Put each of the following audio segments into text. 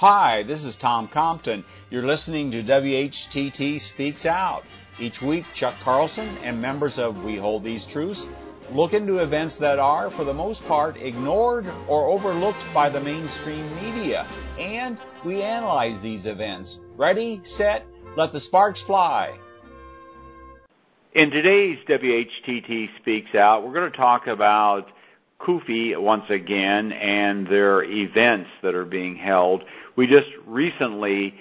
Hi, this is Tom Compton. You're listening to WHTT Speaks Out. Each week, Chuck Carlson and members of We Hold These Truths look into events that are, for the most part, ignored or overlooked by the mainstream media. And we analyze these events. Ready, set, let the sparks fly. In today's WHTT Speaks Out, we're going to talk about CUFI once again and their events that are being held. We just recently,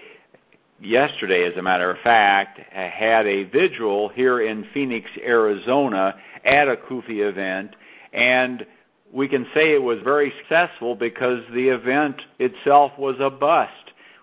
yesterday as a matter of fact, had a vigil here in Phoenix, Arizona at a CUFI event and we can say it was very successful because the event itself was a bust.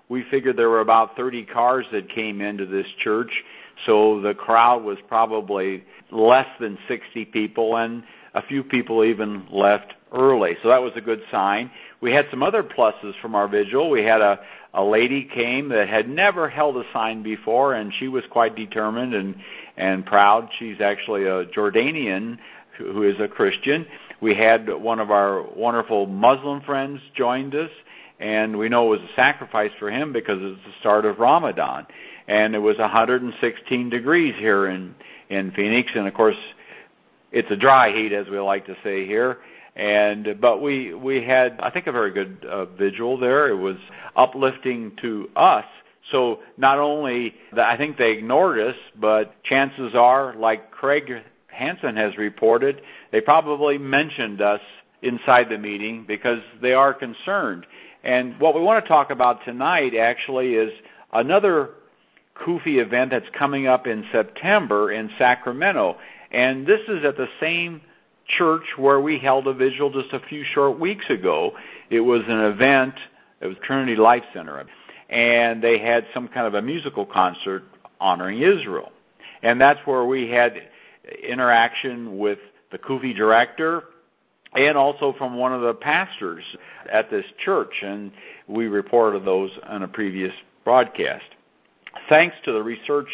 We figured there were about 30 cars that came into this church, so the crowd was probably less than 60 people and a few people even left early. So that was a good sign. We had some other pluses from our vigil. We had a, a lady came that had never held a sign before and she was quite determined and, and proud. She's actually a Jordanian who is a Christian. We had one of our wonderful Muslim friends joined us and we know it was a sacrifice for him because it's the start of Ramadan. And it was 116 degrees here in, in Phoenix and of course it's a dry heat, as we like to say here. And but we we had I think a very good uh, vigil there. It was uplifting to us. So not only that I think they ignored us, but chances are, like Craig Hansen has reported, they probably mentioned us inside the meeting because they are concerned. And what we want to talk about tonight actually is another CUFI event that's coming up in September in Sacramento. And this is at the same church where we held a vigil just a few short weeks ago. It was an event, it was Trinity Life Center, and they had some kind of a musical concert honoring Israel. And that's where we had interaction with the CUFI director and also from one of the pastors at this church, and we reported those on a previous broadcast. Thanks to the research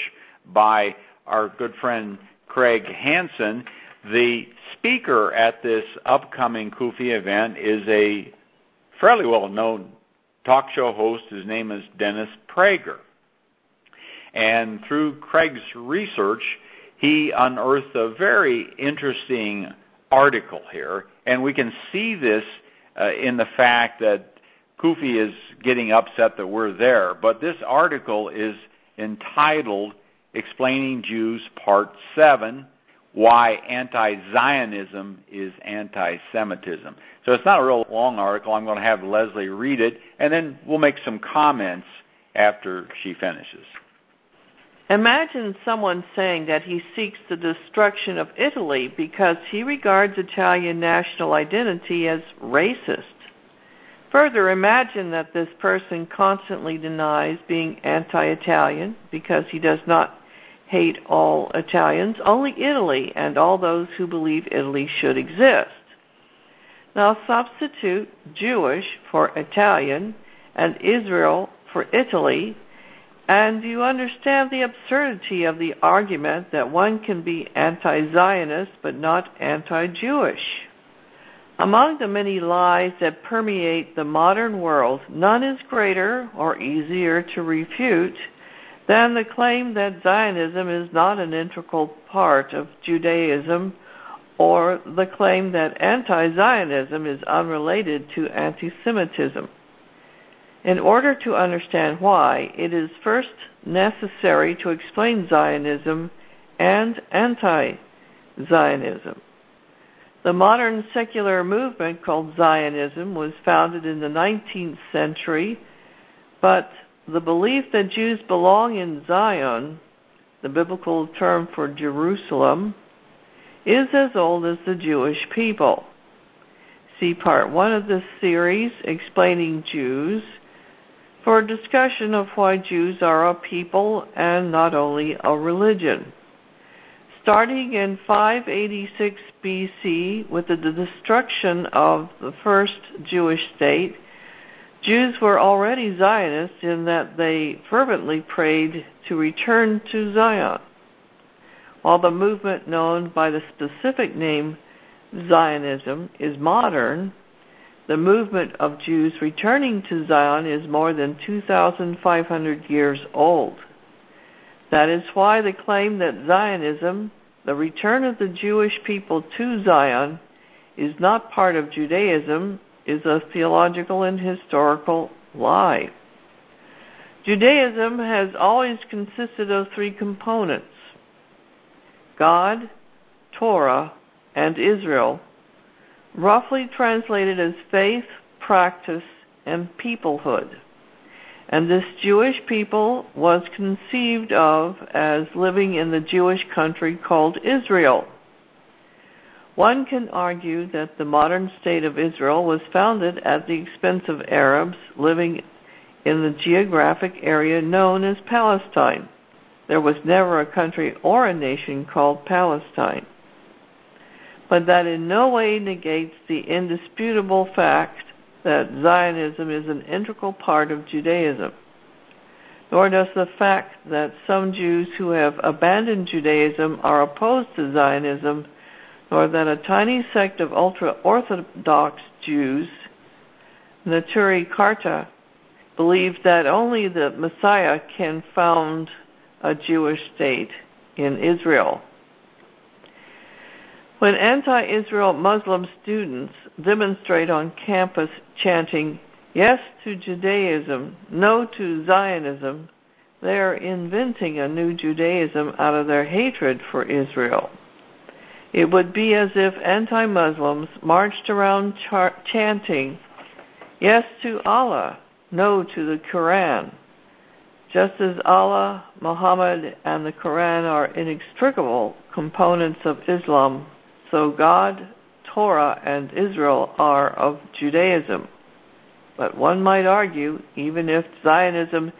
by our good friend Craig Hansen. The speaker at this upcoming CUFI event is a fairly well known talk show host. His name is Dennis Prager. And through Craig's research, he unearthed a very interesting article here. And we can see this uh, in the fact that CUFI is getting upset that we're there. But this article is entitled Explaining Jews, Part 7 Why Anti Zionism is Anti Semitism. So it's not a real long article. I'm going to have Leslie read it, and then we'll make some comments after she finishes. Imagine someone saying that he seeks the destruction of Italy because he regards Italian national identity as racist. Further, imagine that this person constantly denies being anti Italian because he does not hate all Italians, only Italy and all those who believe Italy should exist. Now substitute Jewish for Italian and Israel for Italy, and you understand the absurdity of the argument that one can be anti Zionist but not anti Jewish. Among the many lies that permeate the modern world, none is greater or easier to refute than the claim that Zionism is not an integral part of Judaism or the claim that anti Zionism is unrelated to anti Semitism. In order to understand why, it is first necessary to explain Zionism and anti Zionism. The modern secular movement called Zionism was founded in the 19th century, but the belief that Jews belong in Zion, the biblical term for Jerusalem, is as old as the Jewish people. See part one of this series, Explaining Jews, for a discussion of why Jews are a people and not only a religion. Starting in 586 BC with the destruction of the first Jewish state, Jews were already Zionists in that they fervently prayed to return to Zion. While the movement known by the specific name Zionism is modern, the movement of Jews returning to Zion is more than 2,500 years old. That is why the claim that Zionism, the return of the Jewish people to Zion, is not part of Judaism is a theological and historical lie. Judaism has always consisted of three components God, Torah, and Israel, roughly translated as faith, practice, and peoplehood. And this Jewish people was conceived of as living in the Jewish country called Israel. One can argue that the modern state of Israel was founded at the expense of Arabs living in the geographic area known as Palestine. There was never a country or a nation called Palestine. But that in no way negates the indisputable fact that Zionism is an integral part of Judaism. Nor does the fact that some Jews who have abandoned Judaism are opposed to Zionism nor that a tiny sect of ultra-Orthodox Jews, Neturei Karta, believe that only the Messiah can found a Jewish state in Israel. When anti-Israel Muslim students demonstrate on campus chanting, yes to Judaism, no to Zionism, they are inventing a new Judaism out of their hatred for Israel. It would be as if anti Muslims marched around chanting, Yes to Allah, no to the Quran. Just as Allah, Muhammad, and the Quran are inextricable components of Islam, so God, Torah, and Israel are of Judaism. But one might argue, even if Zionism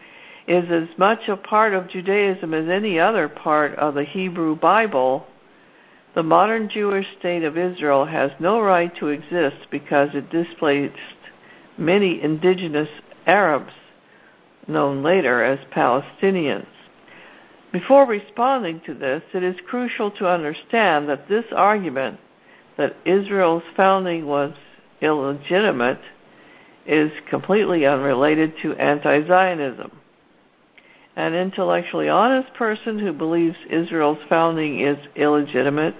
is as much a part of Judaism as any other part of the Hebrew Bible, the modern Jewish state of Israel has no right to exist because it displaced many indigenous Arabs, known later as Palestinians. Before responding to this, it is crucial to understand that this argument that Israel's founding was illegitimate is completely unrelated to anti Zionism. An intellectually honest person who believes Israel's founding is illegitimate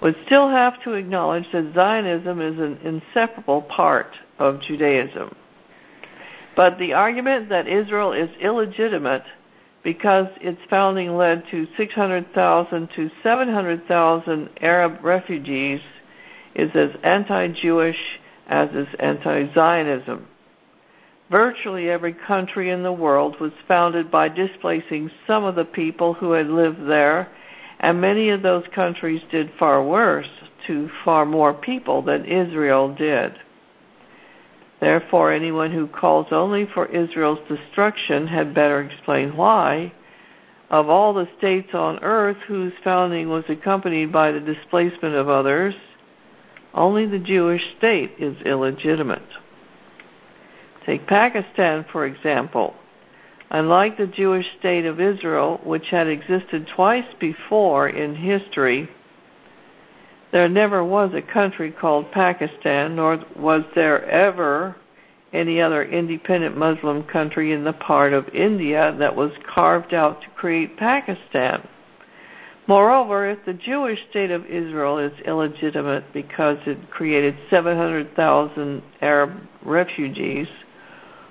would still have to acknowledge that Zionism is an inseparable part of Judaism. But the argument that Israel is illegitimate because its founding led to 600,000 to 700,000 Arab refugees is as anti-Jewish as is anti-Zionism. Virtually every country in the world was founded by displacing some of the people who had lived there and many of those countries did far worse to far more people than Israel did. Therefore, anyone who calls only for Israel's destruction had better explain why, of all the states on earth whose founding was accompanied by the displacement of others, only the Jewish state is illegitimate. Take Pakistan, for example. Unlike the Jewish state of Israel, which had existed twice before in history, there never was a country called Pakistan, nor was there ever any other independent Muslim country in the part of India that was carved out to create Pakistan. Moreover, if the Jewish state of Israel is illegitimate because it created 700,000 Arab refugees,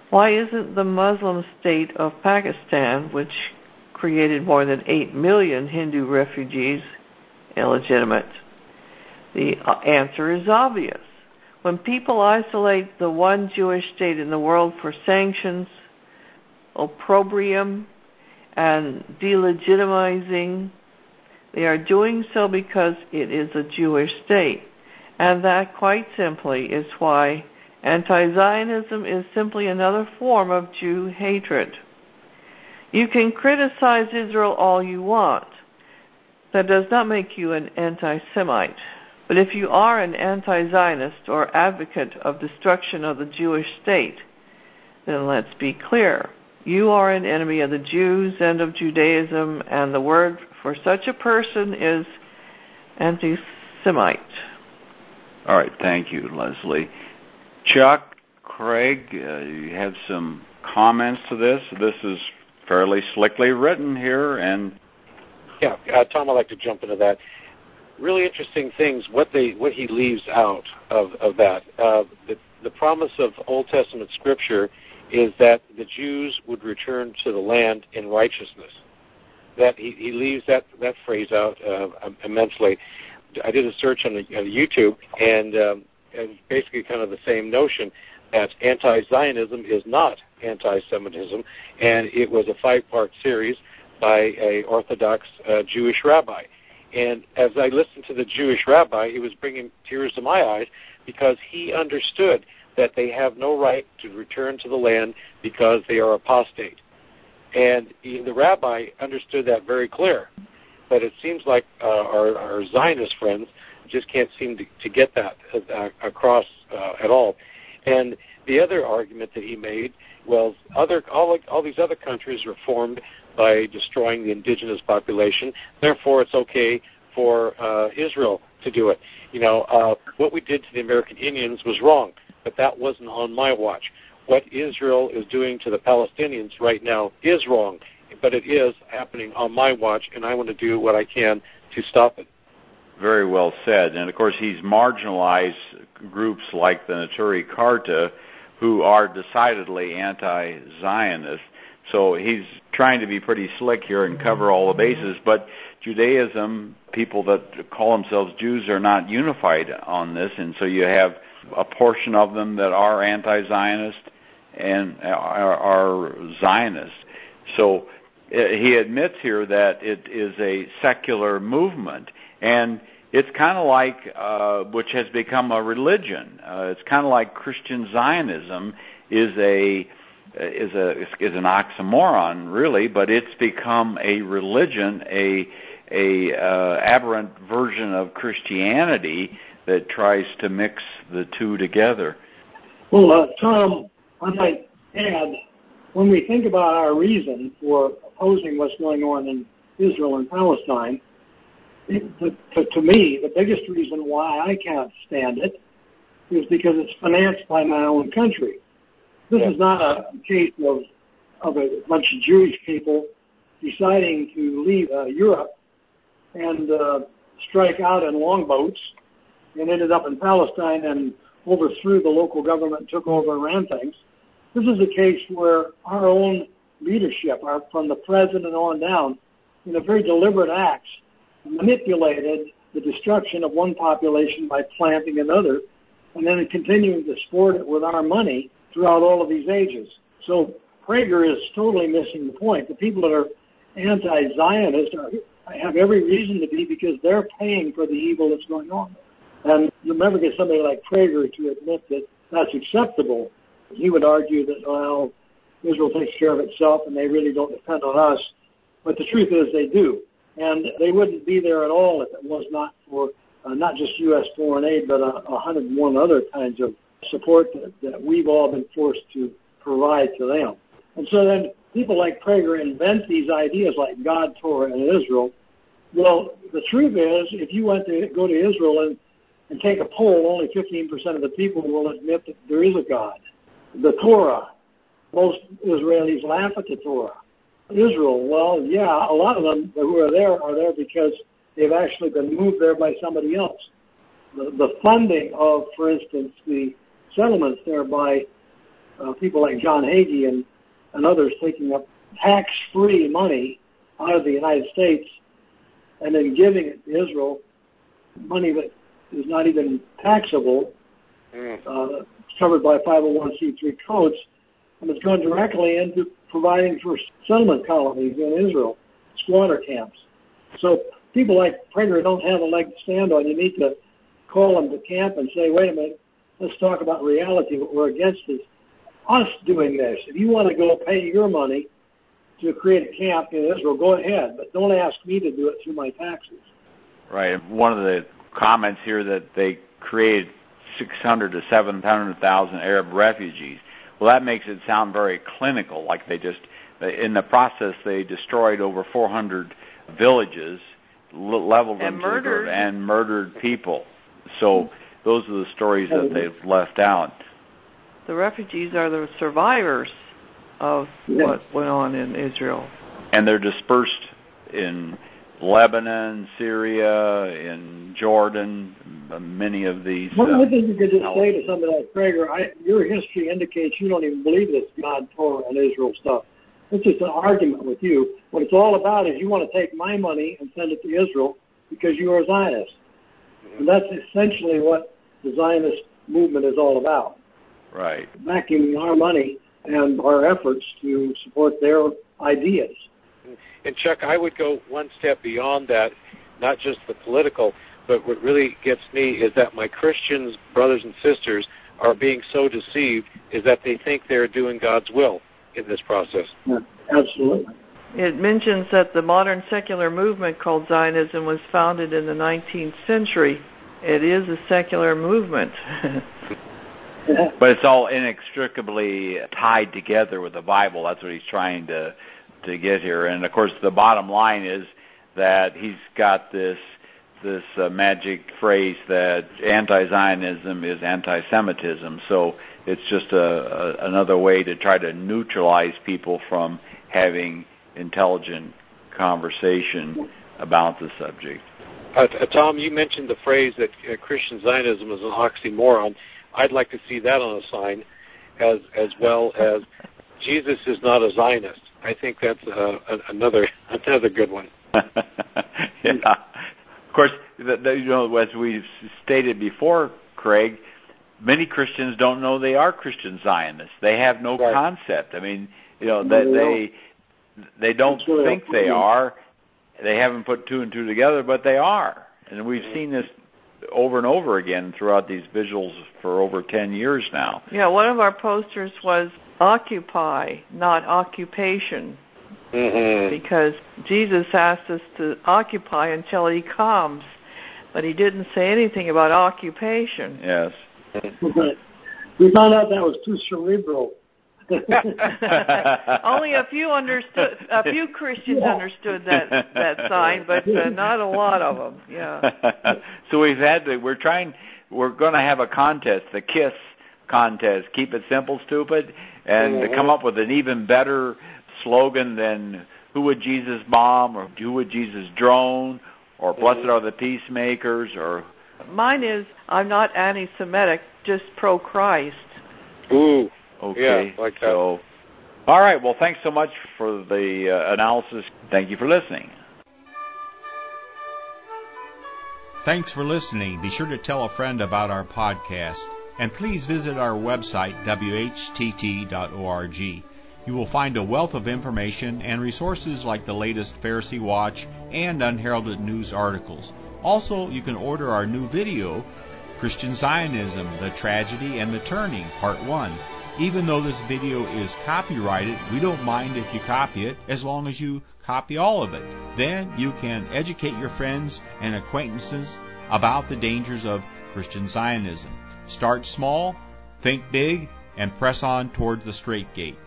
why isn't the Muslim state of Pakistan, which created more than 8 million Hindu refugees, illegitimate? The answer is obvious. When people isolate the one Jewish state in the world for sanctions, opprobrium, and delegitimizing, they are doing so because it is a Jewish state. And that, quite simply, is why Anti Zionism is simply another form of Jew hatred. You can criticize Israel all you want. That does not make you an anti Semite. But if you are an anti Zionist or advocate of destruction of the Jewish state, then let's be clear. You are an enemy of the Jews and of Judaism, and the word for such a person is anti Semite. All right, thank you, Leslie. Chuck, Craig, uh, you have some comments to this? This is fairly slickly written here, and yeah, uh, Tom, I'd like to jump into that. Really interesting things. What they what he leaves out of of that. Uh, the the promise of Old Testament Scripture is that the Jews would return to the land in righteousness. That he, he leaves that that phrase out uh, immensely. I did a search on, the, on YouTube, and, um, and basically kind of the same notion that anti-Zionism is not anti-Semitism, and it was a five-part series by a Orthodox uh, Jewish rabbi. And as I listened to the Jewish rabbi, it was bringing tears to my eyes because he understood that they have no right to return to the land because they are apostate. And the rabbi understood that very clear. But it seems like uh, our, our Zionist friends just can't seem to, to get that uh, across uh, at all. And the other argument that he made was other all, all these other countries were formed by destroying the indigenous population. Therefore, it's okay for uh, Israel to do it. You know, uh, what we did to the American Indians was wrong, but that wasn't on my watch. What Israel is doing to the Palestinians right now is wrong, but it is happening on my watch, and I want to do what I can to stop it. Very well said. And of course, he's marginalized groups like the Neturei Karta, who are decidedly anti-Zionist. So he's trying to be pretty slick here and cover all the bases. But Judaism, people that call themselves Jews, are not unified on this, and so you have a portion of them that are anti-Zionist and are, are Zionists. So uh, he admits here that it is a secular movement, and it's kind of like uh, which has become a religion. Uh, it's kind of like Christian Zionism is a is a is an oxymoron, really, but it's become a religion, a a uh, aberrant version of Christianity that tries to mix the two together. Well, uh, Tom, I might add, when we think about our reason for opposing what's going on in Israel and Palestine, to me, the biggest reason why I can't stand it is because it's financed by my own country. This yeah. is not a case of of a bunch of Jewish people deciding to leave uh, Europe and uh, strike out in longboats and ended up in Palestine and overthrew the local government, took over and ran things. This is a case where our own leadership, our, from the president on down, in a very deliberate acts, manipulated the destruction of one population by planting another, and then continuing to sport it with our money throughout all of these ages. So Prager is totally missing the point. The people that are anti-Zionist have every reason to be because they're paying for the evil that's going on. And you'll never get somebody like Prager to admit that that's acceptable. He would argue that, well, Israel takes care of itself and they really don't depend on us. But the truth is they do. And they wouldn't be there at all if it was not for uh, not just U.S. foreign aid, but uh, 101 other kinds of support that, that we've all been forced to provide to them. And so then people like Prager invent these ideas like God, Torah, and Israel. Well, the truth is, if you went to go to Israel and, and take a poll, only 15% of the people will admit that there is a God. The Torah, most Israelis laugh at the Torah. Israel, well, yeah, a lot of them who are there are there because they've actually been moved there by somebody else. The, the funding of, for instance, the settlements there by uh, people like John Hagee and, and others taking up tax-free money out of the United States and then giving it to Israel, money that is not even taxable, mm. uh, covered by 501c3 codes, and it's gone directly into providing for settlement colonies in Israel, squatter camps. So people like Prager don't have a leg to stand on. You need to call them to camp and say, wait a minute, let's talk about reality. What we're against is us doing this. If you want to go pay your money to create a camp in Israel, go ahead, but don't ask me to do it through my taxes. Right. One of the comments here that they created 600 to 700,000 Arab refugees. Well, that makes it sound very clinical, like they just, in the process, they destroyed over 400 villages, leveled and them murdered. to and murdered people. So those are the stories that they've left out. the refugees are the survivors of Yeah. what went on in Israel. and they're dispersed in Lebanon, Syria, in Jordan, many of these. Well, uh, I think you could just say to some of that, Prager, I, your history indicates you don't even believe this God, Torah, and Israel stuff. It's just an argument with you. What it's all about is you want to take my money and send it to Israel because you are a Zionist. And that's essentially what the Zionist movement is all about. right. Backing our money and our efforts to support their ideas. And Chuck, I would go one step beyond that, not just the political, but what really gets me is that my Christians, brothers and sisters, are being so deceived is that they think they're doing God's will in this process. Yeah, absolutely. It mentions that the modern secular movement called Zionism was founded in the 19th century. It is a secular movement. But it's all inextricably tied together with the Bible. That's what he's trying to to get here. And of course, the bottom line is that he's got this this uh, magic phrase that anti-Zionism is anti-Semitism. So it's just a, a another way to try to neutralize people from having intelligent conversation about the subject. Uh, uh, Tom, you mentioned the phrase that uh, Christian Zionism is an oxymoron. I'd like to see that on a sign, as as well as Jesus is not a Zionist. I think that's uh, another another good one. yeah. Of course, the, the, you know, as we've stated before, Craig, many Christians don't know they are Christian Zionists. They have no Right. concept. I mean, you know, that they they they don't That's really think they are. They haven't put two and two together, but they are. And we've seen this over and over again throughout these visuals for over 10 years now. yeah, one of our posters was occupy, not occupation, Mm-hmm. because Jesus asked us to occupy until he comes, but he didn't say anything about occupation. Yes. we found out that was too cerebral. Only a few understood. A few Christians Yeah. understood that that sign, but uh, not a lot of them. Yeah. so we've had to, we're trying we're going to have a contest the kiss contest keep it simple stupid and to Mhm. come up with an even better slogan than who would jesus bomb or who would jesus drone or blessed Mhm. are the peacemakers or Mine is I'm not anti-Semitic, just pro-Christ. Ooh, okay Yeah, like that. so all right well thanks so much for the uh, analysis thank you for listening Thanks for listening. Be sure to tell a friend about our podcast. And please visit our website, whtt.org. You will find a wealth of information and resources like the latest Pharisee Watch and unheralded news articles. Also, you can order our new video, Christian Zionism, The Tragedy and the Turning, Part 1. Even though this video is copyrighted, we don't mind if you copy it as long as you copy all of it. Then you can educate your friends and acquaintances about the dangers of Christian Zionism. Start small, think big, and press on toward the straight gate.